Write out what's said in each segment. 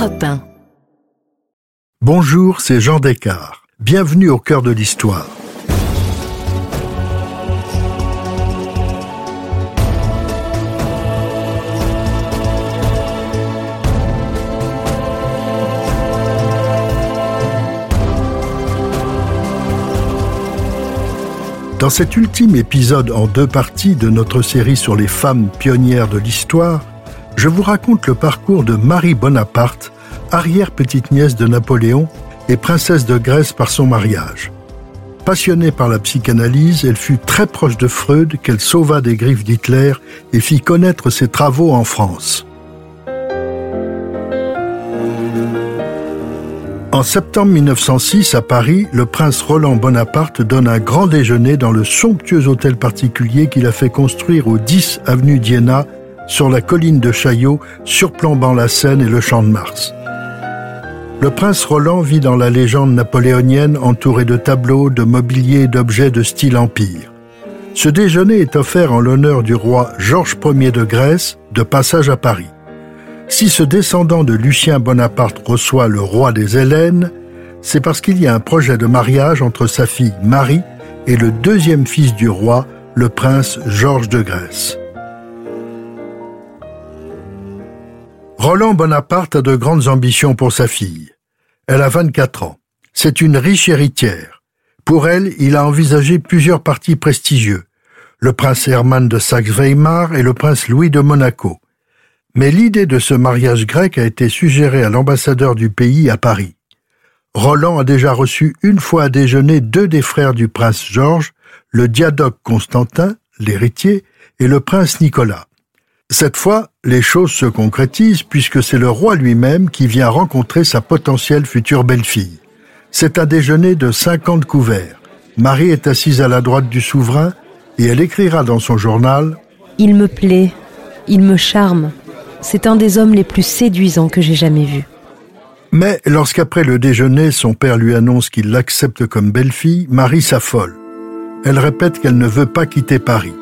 Europe 1. Bonjour, c'est Jean Descartes. Bienvenue au cœur de l'histoire. Dans cet ultime épisode en deux parties de notre série sur les femmes pionnières de l'histoire, je vous raconte le parcours de Marie Bonaparte, arrière-petite-nièce de Napoléon et princesse de Grèce par son mariage. Passionnée par la psychanalyse, elle fut très proche de Freud qu'elle sauva des griffes d'Hitler et fit connaître ses travaux en France. En septembre 1906, à Paris, le prince Roland Bonaparte donne un grand déjeuner dans le somptueux hôtel particulier qu'il a fait construire au 10 avenue d'Iéna, sur la colline de Chaillot, surplombant la Seine et le Champ de Mars. Le prince Roland vit dans la légende napoléonienne entouré de tableaux, de mobilier et d'objets de style empire. Ce déjeuner est offert en l'honneur du roi Georges Ier de Grèce, de passage à Paris. Si ce descendant de Lucien Bonaparte reçoit le roi des Hélènes, c'est parce qu'il y a un projet de mariage entre sa fille Marie et le deuxième fils du roi, le prince Georges de Grèce. Roland Bonaparte a de grandes ambitions pour sa fille. Elle a 24 ans. C'est une riche héritière. Pour elle, il a envisagé plusieurs partis prestigieux. Le prince Hermann de Saxe-Weimar et le prince Louis de Monaco. Mais l'idée de ce mariage grec a été suggérée à l'ambassadeur du pays à Paris. Roland a déjà reçu une fois à déjeuner deux des frères du prince Georges, le diadoque Constantin, l'héritier, et le prince Nicolas. Cette fois, les choses se concrétisent puisque c'est le roi lui-même qui vient rencontrer sa potentielle future belle-fille. C'est un déjeuner de cinquante couverts. Marie est assise à la droite du souverain et elle écrira dans son journal Il me plaît, il me charme, c'est un des hommes les plus séduisants que j'ai jamais vus. Mais lorsqu'après le déjeuner, son père lui annonce qu'il l'accepte comme belle-fille, Marie s'affole. Elle répète qu'elle ne veut pas quitter Paris.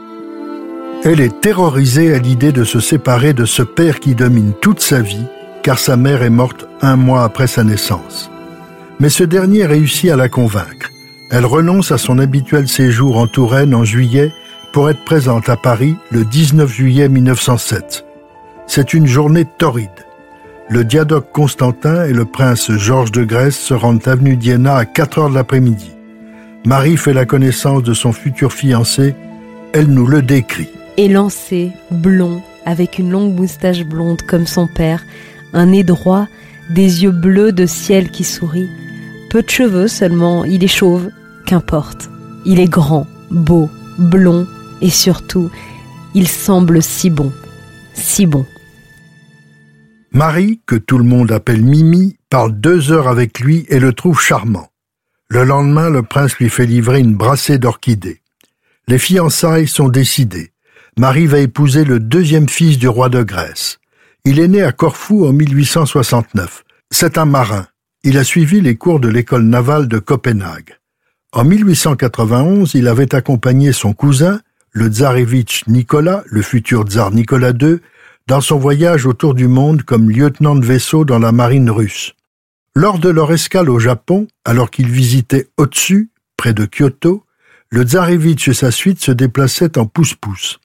Elle est terrorisée à l'idée de se séparer de ce père qui domine toute sa vie, car sa mère est morte un mois après sa naissance. Mais ce dernier réussit à la convaincre. Elle renonce à son habituel séjour en Touraine en juillet pour être présente à Paris le 19 juillet 1907. C'est une journée torride. Le diadoque Constantin et le prince Georges de Grèce se rendent avenue d'Iéna à 4 heures de l'après-midi. Marie fait la connaissance de son futur fiancé. Elle nous le décrit. Élancé, blond, avec une longue moustache blonde comme son père, un nez droit, des yeux bleus de ciel qui sourit. Peu de cheveux seulement, il est chauve, qu'importe. Il est grand, beau, blond et surtout, il semble si bon, si bon. Marie, que tout le monde appelle Mimi, parle deux heures avec lui et le trouve charmant. Le lendemain, le prince lui fait livrer une brassée d'orchidées. Les fiançailles sont décidées. Marie va épouser le deuxième fils du roi de Grèce. Il est né à Corfou en 1869. C'est un marin. Il a suivi les cours de l'école navale de Copenhague. En 1891, il avait accompagné son cousin, le tsarevitch Nicolas, le futur tsar Nicolas II, dans son voyage autour du monde comme lieutenant de vaisseau dans la marine russe. Lors de leur escale au Japon, alors qu'ils visitaient Otsu, près de Kyoto, le tsarevitch et sa suite se déplaçaient en pousse-pousse.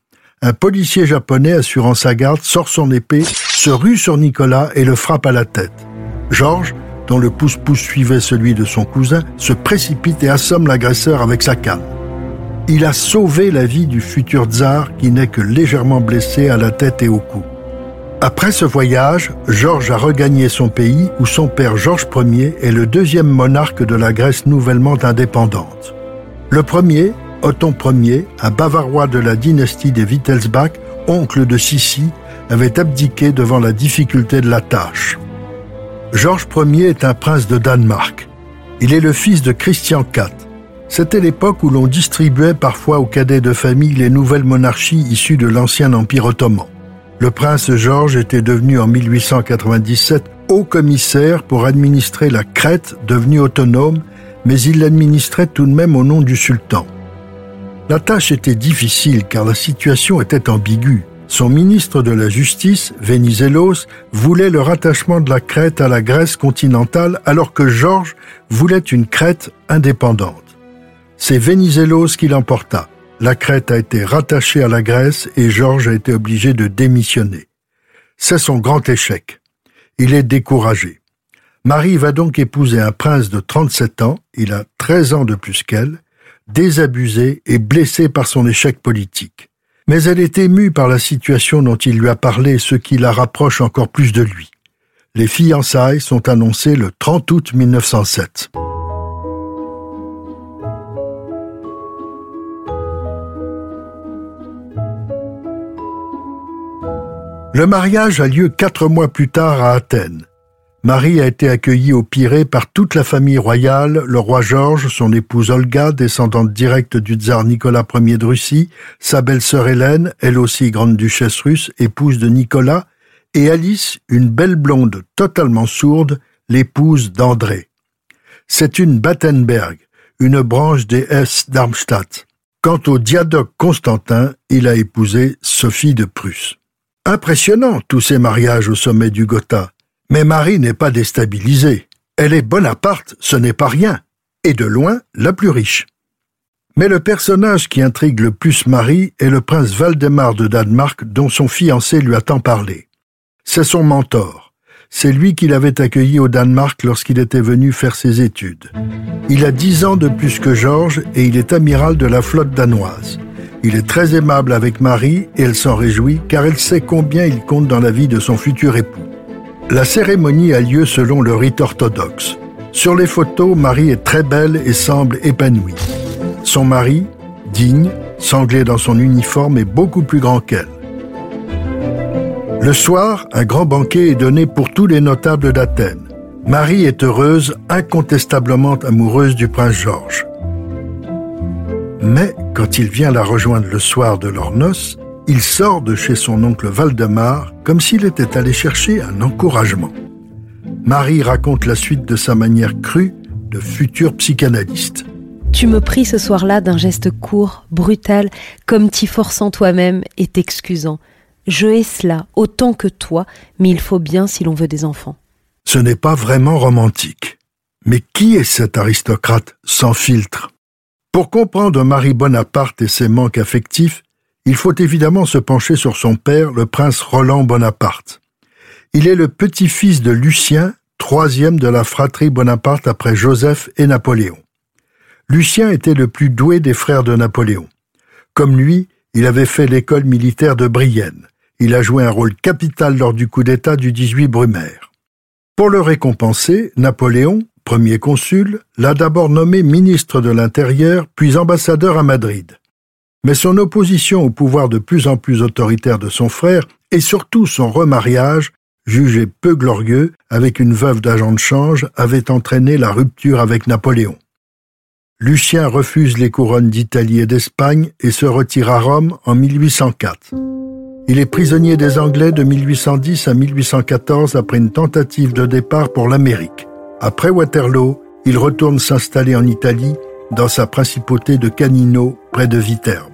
Un policier japonais assurant sa garde sort son épée, se rue sur Nicolas et le frappe à la tête. Georges, dont le pousse-pousse suivait celui de son cousin, se précipite et assomme l'agresseur avec sa canne. Il a sauvé la vie du futur tsar qui n'est que légèrement blessé à la tête et au cou. Après ce voyage, Georges a regagné son pays où son père Georges Ier est le deuxième monarque de la Grèce nouvellement indépendante. Le premier, Othon Ier, un bavarois de la dynastie des Wittelsbach, oncle de Sissi, avait abdiqué devant la difficulté de la tâche. Georges Ier est un prince de Danemark. Il est le fils de Christian IV. C'était l'époque où l'on distribuait parfois aux cadets de famille les nouvelles monarchies issues de l'ancien empire ottoman. Le prince Georges était devenu en 1897 haut commissaire pour administrer la Crète, devenue autonome, mais il l'administrait tout de même au nom du sultan. La tâche était difficile car la situation était ambiguë. Son ministre de la Justice, Venizelos, voulait le rattachement de la Crète à la Grèce continentale alors que Georges voulait une Crète indépendante. C'est Venizelos qui l'emporta. La Crète a été rattachée à la Grèce et Georges a été obligé de démissionner. C'est son grand échec. Il est découragé. Marie va donc épouser un prince de 37 ans, il a 13 ans de plus qu'elle, désabusé et blessé par son échec politique. Mais elle est émue par la situation dont il lui a parlé, ce qui la rapproche encore plus de lui. Les fiançailles sont annoncées le 30 août 1907. Le mariage a lieu quatre mois plus tard à Athènes. Marie a été accueillie au Pirée par toute la famille royale, le roi Georges, son épouse Olga, descendante directe du tsar Nicolas Ier de Russie, sa belle-sœur Hélène, elle aussi grande-duchesse russe, épouse de Nicolas, et Alice, une belle blonde totalement sourde, l'épouse d'André. C'est une Battenberg, une branche des Hesse Darmstadt. Quant au diadoque Constantin, il a épousé Sophie de Prusse. Impressionnant tous ces mariages au sommet du Gotha. Mais Marie n'est pas déstabilisée. Elle est Bonaparte, ce n'est pas rien, et de loin la plus riche. Mais le personnage qui intrigue le plus Marie est le prince Valdemar de Danemark dont son fiancé lui a tant parlé. C'est son mentor. C'est lui qui l'avait accueilli au Danemark lorsqu'il était venu faire ses études. Il a dix ans de plus que Georges et il est amiral de la flotte danoise. Il est très aimable avec Marie et elle s'en réjouit car elle sait combien il compte dans la vie de son futur époux. La cérémonie a lieu selon le rite orthodoxe. Sur les photos, Marie est très belle et semble épanouie. Son mari, digne, sanglé dans son uniforme, est beaucoup plus grand qu'elle. Le soir, un grand banquet est donné pour tous les notables d'Athènes. Marie est heureuse, incontestablement amoureuse du prince Georges. Mais quand il vient la rejoindre le soir de leur noces, il sort de chez son oncle Valdemar comme s'il était allé chercher un encouragement. Marie raconte la suite de sa manière crue de futur psychanalyste. Tu me pries ce soir-là d'un geste court, brutal, comme t'y forçant toi-même et t'excusant. Je hais cela autant que toi, mais il faut bien si l'on veut des enfants. Ce n'est pas vraiment romantique. Mais qui est cet aristocrate sans filtre? Pour comprendre Marie Bonaparte et ses manques affectifs, il faut évidemment se pencher sur son père, le prince Roland Bonaparte. Il est le petit-fils de Lucien, troisième de la fratrie Bonaparte après Joseph et Napoléon. Lucien était le plus doué des frères de Napoléon. Comme lui, il avait fait l'école militaire de Brienne. Il a joué un rôle capital lors du coup d'État du 18 Brumaire. Pour le récompenser, Napoléon, premier consul, l'a d'abord nommé ministre de l'Intérieur, puis ambassadeur à Madrid. Mais son opposition au pouvoir de plus en plus autoritaire de son frère et surtout son remariage, jugé peu glorieux avec une veuve d'agent de change, avait entraîné la rupture avec Napoléon. Lucien refuse les couronnes d'Italie et d'Espagne et se retire à Rome en 1804. Il est prisonnier des Anglais de 1810 à 1814 après une tentative de départ pour l'Amérique. Après Waterloo, il retourne s'installer en Italie, dans sa principauté de Canino, près de Viterbe.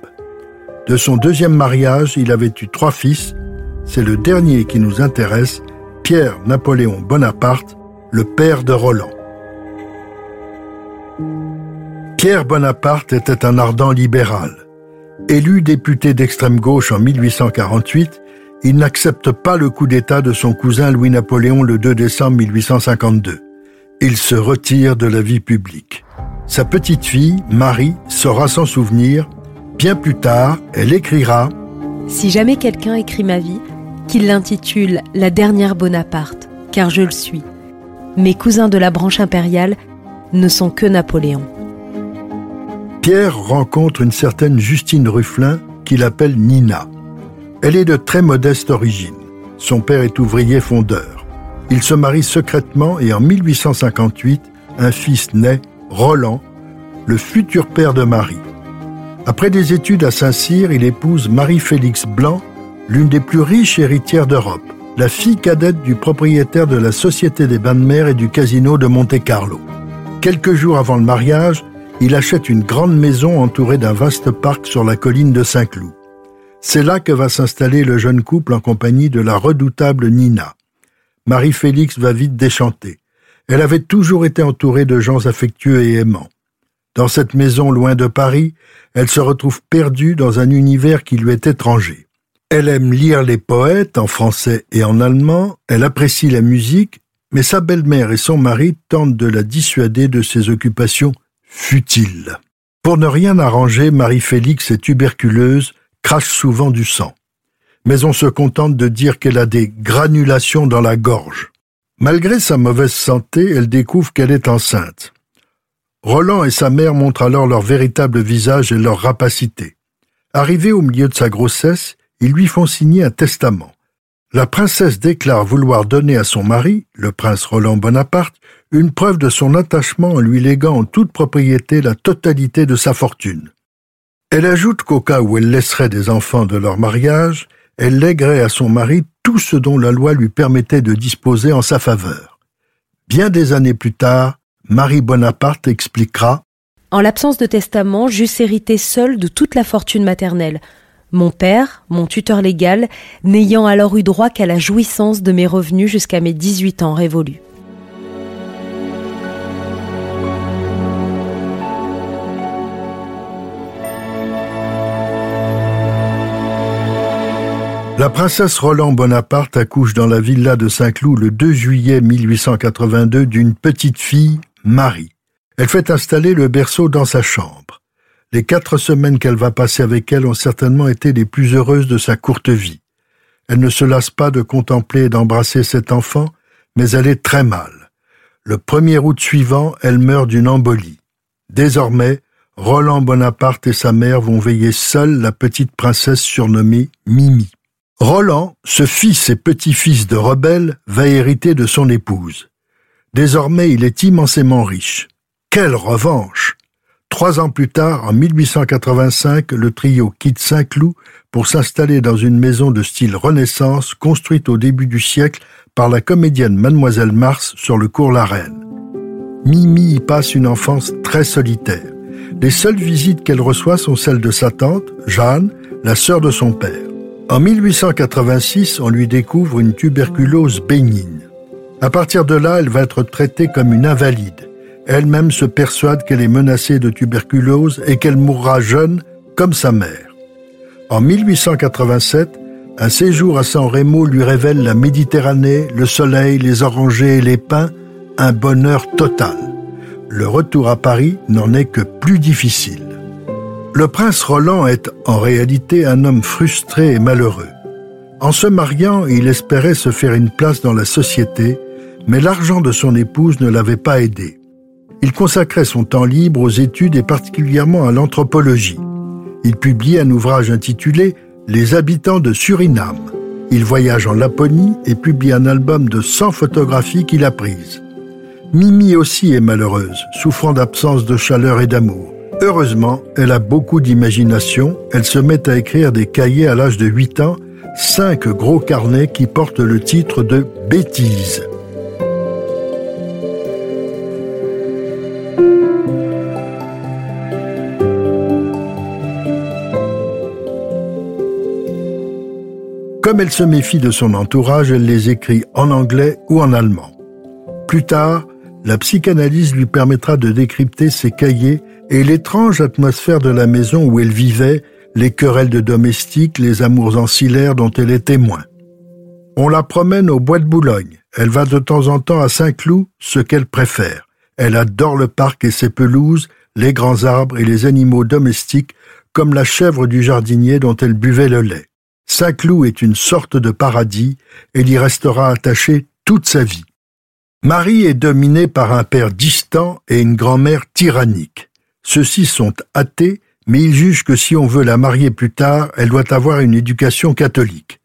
De son deuxième mariage, il avait eu trois fils. C'est le dernier qui nous intéresse, Pierre-Napoléon Bonaparte, le père de Roland. Pierre Bonaparte était un ardent libéral. Élu député d'extrême gauche en 1848, il n'accepte pas le coup d'État de son cousin Louis-Napoléon le 2 décembre 1852. Il se retire de la vie publique. Sa petite fille, Marie, saura s'en souvenir Bien plus tard, elle écrira Si jamais quelqu'un écrit ma vie, qu'il l'intitule La dernière Bonaparte, car je le suis. Mes cousins de la branche impériale ne sont que Napoléon. Pierre rencontre une certaine Justine Rufflin qu'il appelle Nina. Elle est de très modeste origine. Son père est ouvrier fondeur. Il se marie secrètement et en 1858, un fils naît, Roland, le futur père de Marie. Après des études à Saint-Cyr, il épouse Marie-Félix Blanc, l'une des plus riches héritières d'Europe, la fille cadette du propriétaire de la Société des bains de mer et du casino de Monte-Carlo. Quelques jours avant le mariage, il achète une grande maison entourée d'un vaste parc sur la colline de Saint-Cloud. C'est là que va s'installer le jeune couple en compagnie de la redoutable Nina. Marie-Félix va vite déchanter. Elle avait toujours été entourée de gens affectueux et aimants. Dans cette maison loin de Paris, elle se retrouve perdue dans un univers qui lui est étranger. Elle aime lire les poètes en français et en allemand, elle apprécie la musique, mais sa belle-mère et son mari tentent de la dissuader de ses occupations futiles. Pour ne rien arranger, Marie-Félix est tuberculeuse, crache souvent du sang. Mais on se contente de dire qu'elle a des granulations dans la gorge. Malgré sa mauvaise santé, elle découvre qu'elle est enceinte. Roland et sa mère montrent alors leur véritable visage et leur rapacité. Arrivé au milieu de sa grossesse, ils lui font signer un testament. La princesse déclare vouloir donner à son mari, le prince Roland Bonaparte, une preuve de son attachement en lui léguant en toute propriété la totalité de sa fortune. Elle ajoute qu'au cas où elle laisserait des enfants de leur mariage, elle lèguerait à son mari tout ce dont la loi lui permettait de disposer en sa faveur. Bien des années plus tard, Marie Bonaparte expliquera En l'absence de testament, j'eusse hérité seul de toute la fortune maternelle. Mon père, mon tuteur légal, n'ayant alors eu droit qu'à la jouissance de mes revenus jusqu'à mes 18 ans révolus. La princesse Roland Bonaparte accouche dans la villa de Saint-Cloud le 2 juillet 1882 d'une petite fille, Marie. Elle fait installer le berceau dans sa chambre. Les quatre semaines qu'elle va passer avec elle ont certainement été les plus heureuses de sa courte vie. Elle ne se lasse pas de contempler et d'embrasser cet enfant, mais elle est très mal. Le 1er août suivant, elle meurt d'une embolie. Désormais, Roland Bonaparte et sa mère vont veiller seuls la petite princesse surnommée Mimi. Roland, ce fils et petit-fils de rebelle, va hériter de son épouse. Désormais, il est immensément riche. Quelle revanche Trois ans plus tard, en 1885, le trio quitte Saint-Cloud pour s'installer dans une maison de style Renaissance construite au début du siècle par la comédienne Mademoiselle Mars sur le cours La Reine. Mimi y passe une enfance très solitaire. Les seules visites qu'elle reçoit sont celles de sa tante, Jeanne, la sœur de son père. En 1886, on lui découvre une tuberculose bénigne. À partir de là, elle va être traitée comme une invalide. Elle-même se persuade qu'elle est menacée de tuberculose et qu'elle mourra jeune comme sa mère. En 1887, un séjour à San Remo lui révèle la Méditerranée, le soleil, les orangers et les pins, un bonheur total. Le retour à Paris n'en est que plus difficile. Le prince Roland est en réalité un homme frustré et malheureux. En se mariant, il espérait se faire une place dans la société, mais l'argent de son épouse ne l'avait pas aidé. Il consacrait son temps libre aux études et particulièrement à l'anthropologie. Il publie un ouvrage intitulé Les habitants de Suriname. Il voyage en Laponie et publie un album de 100 photographies qu'il a prises. Mimi aussi est malheureuse, souffrant d'absence de chaleur et d'amour. Heureusement, elle a beaucoup d'imagination. Elle se met à écrire des cahiers à l'âge de 8 ans, cinq gros carnets qui portent le titre de Bêtises. Comme elle se méfie de son entourage, elle les écrit en anglais ou en allemand. Plus tard, la psychanalyse lui permettra de décrypter ses cahiers et l'étrange atmosphère de la maison où elle vivait, les querelles de domestiques, les amours ancillaires dont elle est témoin. On la promène au bois de Boulogne. Elle va de temps en temps à Saint-Cloud, ce qu'elle préfère. Elle adore le parc et ses pelouses, les grands arbres et les animaux domestiques, comme la chèvre du jardinier dont elle buvait le lait. Saint-Cloud est une sorte de paradis, elle y restera attachée toute sa vie. Marie est dominée par un père distant et une grand-mère tyrannique. Ceux-ci sont athées, mais ils jugent que si on veut la marier plus tard, elle doit avoir une éducation catholique.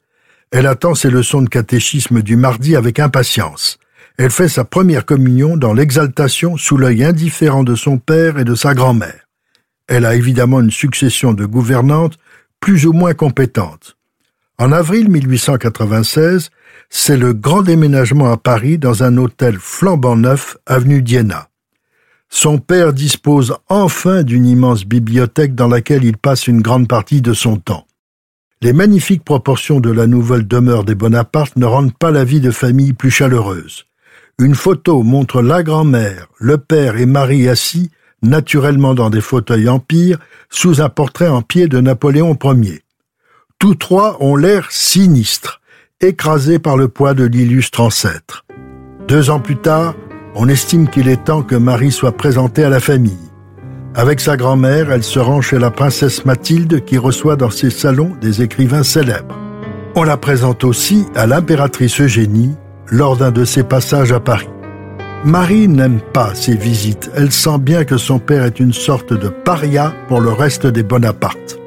Elle attend ses leçons de catéchisme du mardi avec impatience. Elle fait sa première communion dans l'exaltation sous l'œil indifférent de son père et de sa grand-mère. Elle a évidemment une succession de gouvernantes plus ou moins compétentes. En avril 1896, c'est le grand déménagement à Paris dans un hôtel flambant neuf, avenue d'Iéna. Son père dispose enfin d'une immense bibliothèque dans laquelle il passe une grande partie de son temps. Les magnifiques proportions de la nouvelle demeure des Bonaparte ne rendent pas la vie de famille plus chaleureuse. Une photo montre la grand-mère, le père et Marie assis, naturellement dans des fauteuils empire, sous un portrait en pied de Napoléon Ier. Tous trois ont l'air sinistres, écrasés par le poids de l'illustre ancêtre. Deux ans plus tard, on estime qu'il est temps que Marie soit présentée à la famille. Avec sa grand-mère, elle se rend chez la princesse Mathilde qui reçoit dans ses salons des écrivains célèbres. On la présente aussi à l'impératrice Eugénie lors d'un de ses passages à Paris. Marie n'aime pas ces visites. Elle sent bien que son père est une sorte de paria pour le reste des Bonaparte.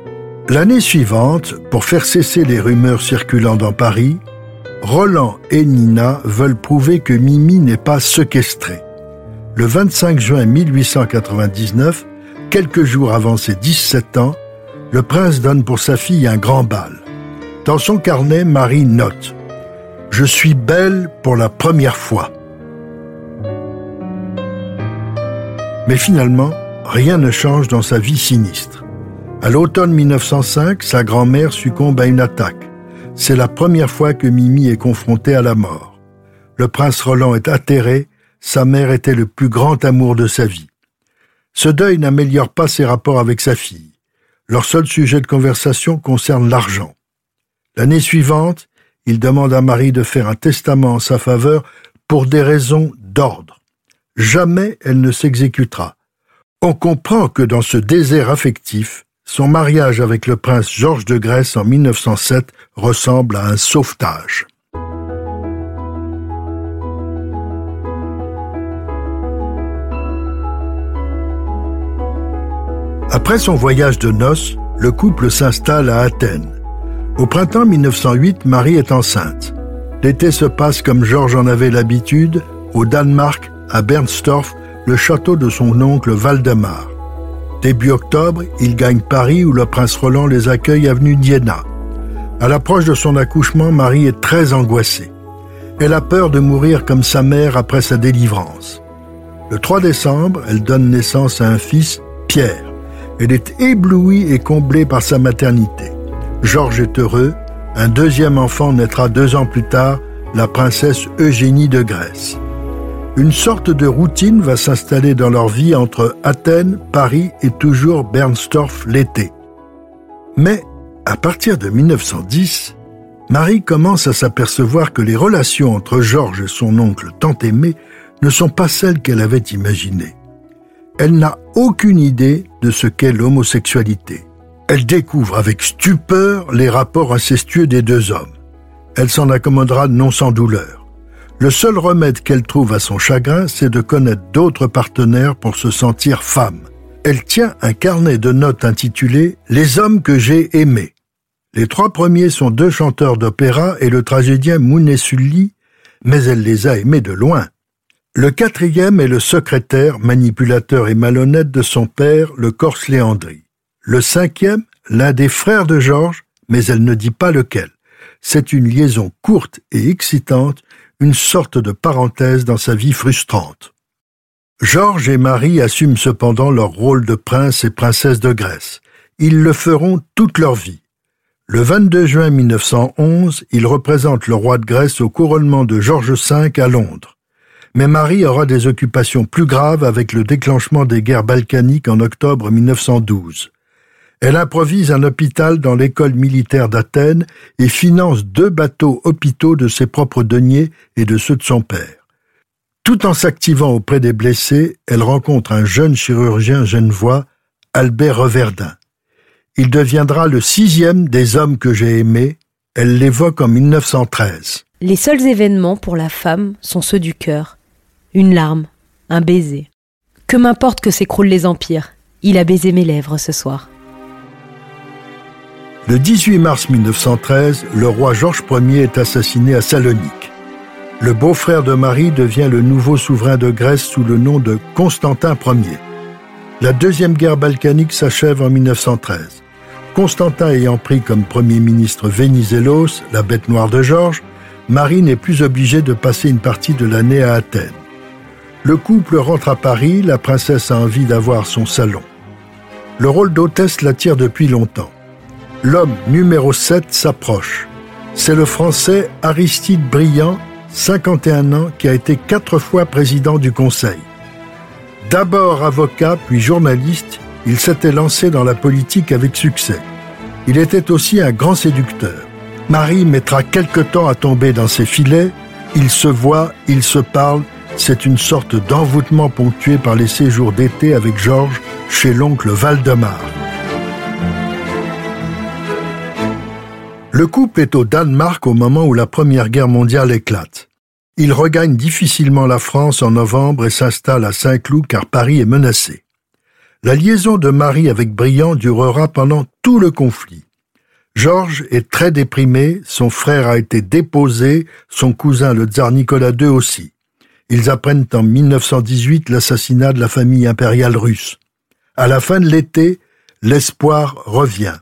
L'année suivante, pour faire cesser les rumeurs circulant dans Paris, Roland et Nina veulent prouver que Mimi n'est pas séquestrée. Le 25 juin 1899, quelques jours avant ses 17 ans, le prince donne pour sa fille un grand bal. Dans son carnet, Marie note Je suis belle pour la première fois. Mais finalement, rien ne change dans sa vie sinistre. À l'automne 1905, sa grand-mère succombe à une attaque. C'est la première fois que Mimi est confrontée à la mort. Le prince Roland est atterré, sa mère était le plus grand amour de sa vie. Ce deuil n'améliore pas ses rapports avec sa fille. Leur seul sujet de conversation concerne l'argent. L'année suivante, il demande à Marie de faire un testament en sa faveur pour des raisons d'ordre. Jamais elle ne s'exécutera. On comprend que dans ce désert affectif, son mariage avec le prince Georges de Grèce en 1907 ressemble à un sauvetage. Après son voyage de noces, le couple s'installe à Athènes. Au printemps 1908, Marie est enceinte. L'été se passe comme Georges en avait l'habitude, au Danemark, à Bernstorff, le château de son oncle Valdemar. Début octobre, il gagne Paris où le prince Roland les accueille avenue d'Iéna. À l'approche de son accouchement, Marie est très angoissée. Elle a peur de mourir comme sa mère après sa délivrance. Le 3 décembre, elle donne naissance à un fils, Pierre. Elle est éblouie et comblée par sa maternité. Georges est heureux. Un deuxième enfant naîtra deux ans plus tard, la princesse Eugénie de Grèce. Une sorte de routine va s'installer dans leur vie entre Athènes, Paris et toujours Bernstorff l'été. Mais, à partir de 1910, Marie commence à s'apercevoir que les relations entre Georges et son oncle tant aimé ne sont pas celles qu'elle avait imaginées. Elle n'a aucune idée de ce qu'est l'homosexualité. Elle découvre avec stupeur les rapports incestueux des deux hommes. Elle s'en accommodera non sans douleur. Le seul remède qu'elle trouve à son chagrin, c'est de connaître d'autres partenaires pour se sentir femme. Elle tient un carnet de notes intitulé Les hommes que j'ai aimés. Les trois premiers sont deux chanteurs d'opéra et le tragédien Mounet Sully, mais elle les a aimés de loin. Le quatrième est le secrétaire, manipulateur et malhonnête de son père, le Corse Léandri. Le cinquième, l'un des frères de Georges, mais elle ne dit pas lequel. C'est une liaison courte et excitante, une sorte de parenthèse dans sa vie frustrante. Georges et Marie assument cependant leur rôle de prince et princesse de Grèce. Ils le feront toute leur vie. Le 22 juin 1911, ils représentent le roi de Grèce au couronnement de Georges V à Londres mais Marie aura des occupations plus graves avec le déclenchement des guerres balkaniques en octobre 1912. Elle improvise un hôpital dans l'école militaire d'Athènes et finance deux bateaux hôpitaux de ses propres deniers et de ceux de son père. Tout en s'activant auprès des blessés, elle rencontre un jeune chirurgien genevois, Albert Reverdin. Il deviendra le sixième des hommes que j'ai aimés. Elle l'évoque en 1913. Les seuls événements pour la femme sont ceux du cœur une larme, un baiser. Que m'importe que s'écroulent les empires, il a baisé mes lèvres ce soir. Le 18 mars 1913, le roi Georges Ier est assassiné à Salonique. Le beau-frère de Marie devient le nouveau souverain de Grèce sous le nom de Constantin Ier. La deuxième guerre balkanique s'achève en 1913. Constantin ayant pris comme premier ministre Vénizelos, la bête noire de Georges, Marie n'est plus obligée de passer une partie de l'année à Athènes. Le couple rentre à Paris, la princesse a envie d'avoir son salon. Le rôle d'hôtesse l'attire depuis longtemps. L'homme numéro 7 s'approche. C'est le Français Aristide Briand, 51 ans, qui a été quatre fois président du Conseil. D'abord avocat, puis journaliste, il s'était lancé dans la politique avec succès. Il était aussi un grand séducteur. Marie mettra quelque temps à tomber dans ses filets. Ils se voient, ils se parlent. C'est une sorte d'envoûtement ponctué par les séjours d'été avec Georges chez l'oncle Valdemar. Le couple est au Danemark au moment où la Première Guerre mondiale éclate. Il regagne difficilement la France en novembre et s'installe à Saint-Cloud car Paris est menacé. La liaison de Marie avec Briand durera pendant tout le conflit. Georges est très déprimé, son frère a été déposé, son cousin le tsar Nicolas II aussi. Ils apprennent en 1918 l'assassinat de la famille impériale russe. À la fin de l'été, l'espoir revient.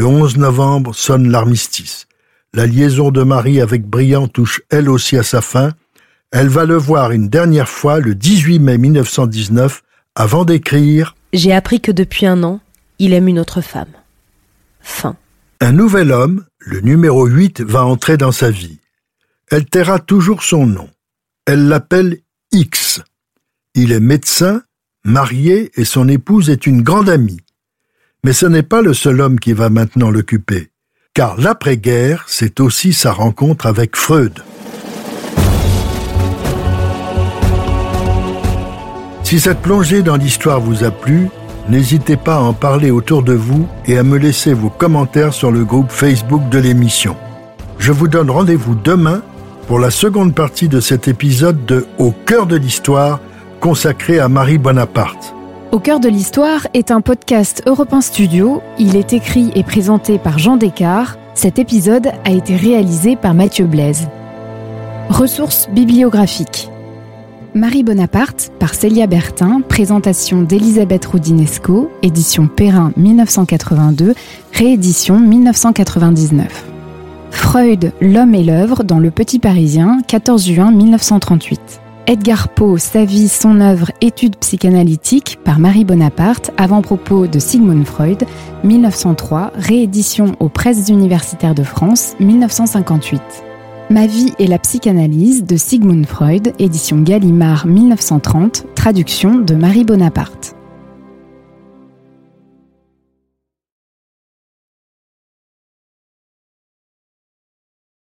Le 11 novembre sonne l'armistice. La liaison de Marie avec Briand touche elle aussi à sa fin. Elle va le voir une dernière fois le 18 mai 1919 avant d'écrire J'ai appris que depuis un an, il aime une autre femme. Fin. Un nouvel homme, le numéro 8, va entrer dans sa vie. Elle taira toujours son nom. Elle l'appelle X. Il est médecin, marié et son épouse est une grande amie. Mais ce n'est pas le seul homme qui va maintenant l'occuper, car l'après-guerre, c'est aussi sa rencontre avec Freud. Si cette plongée dans l'histoire vous a plu, N'hésitez pas à en parler autour de vous et à me laisser vos commentaires sur le groupe Facebook de l'émission. Je vous donne rendez-vous demain pour la seconde partie de cet épisode de Au cœur de l'histoire consacré à Marie Bonaparte. Au cœur de l'histoire est un podcast Europe Studio. Il est écrit et présenté par Jean Descartes. Cet épisode a été réalisé par Mathieu Blaise. Ressources bibliographiques. Marie Bonaparte par Célia Bertin, présentation d'Elisabeth Roudinesco, édition Perrin 1982, réédition 1999. Freud, L'homme et l'œuvre dans Le Petit Parisien, 14 juin 1938. Edgar Poe, Sa vie, son œuvre, études psychanalytiques par Marie Bonaparte, avant-propos de Sigmund Freud, 1903, réédition aux presses universitaires de France, 1958. Ma vie et la psychanalyse de Sigmund Freud, édition Gallimard 1930, traduction de Marie Bonaparte.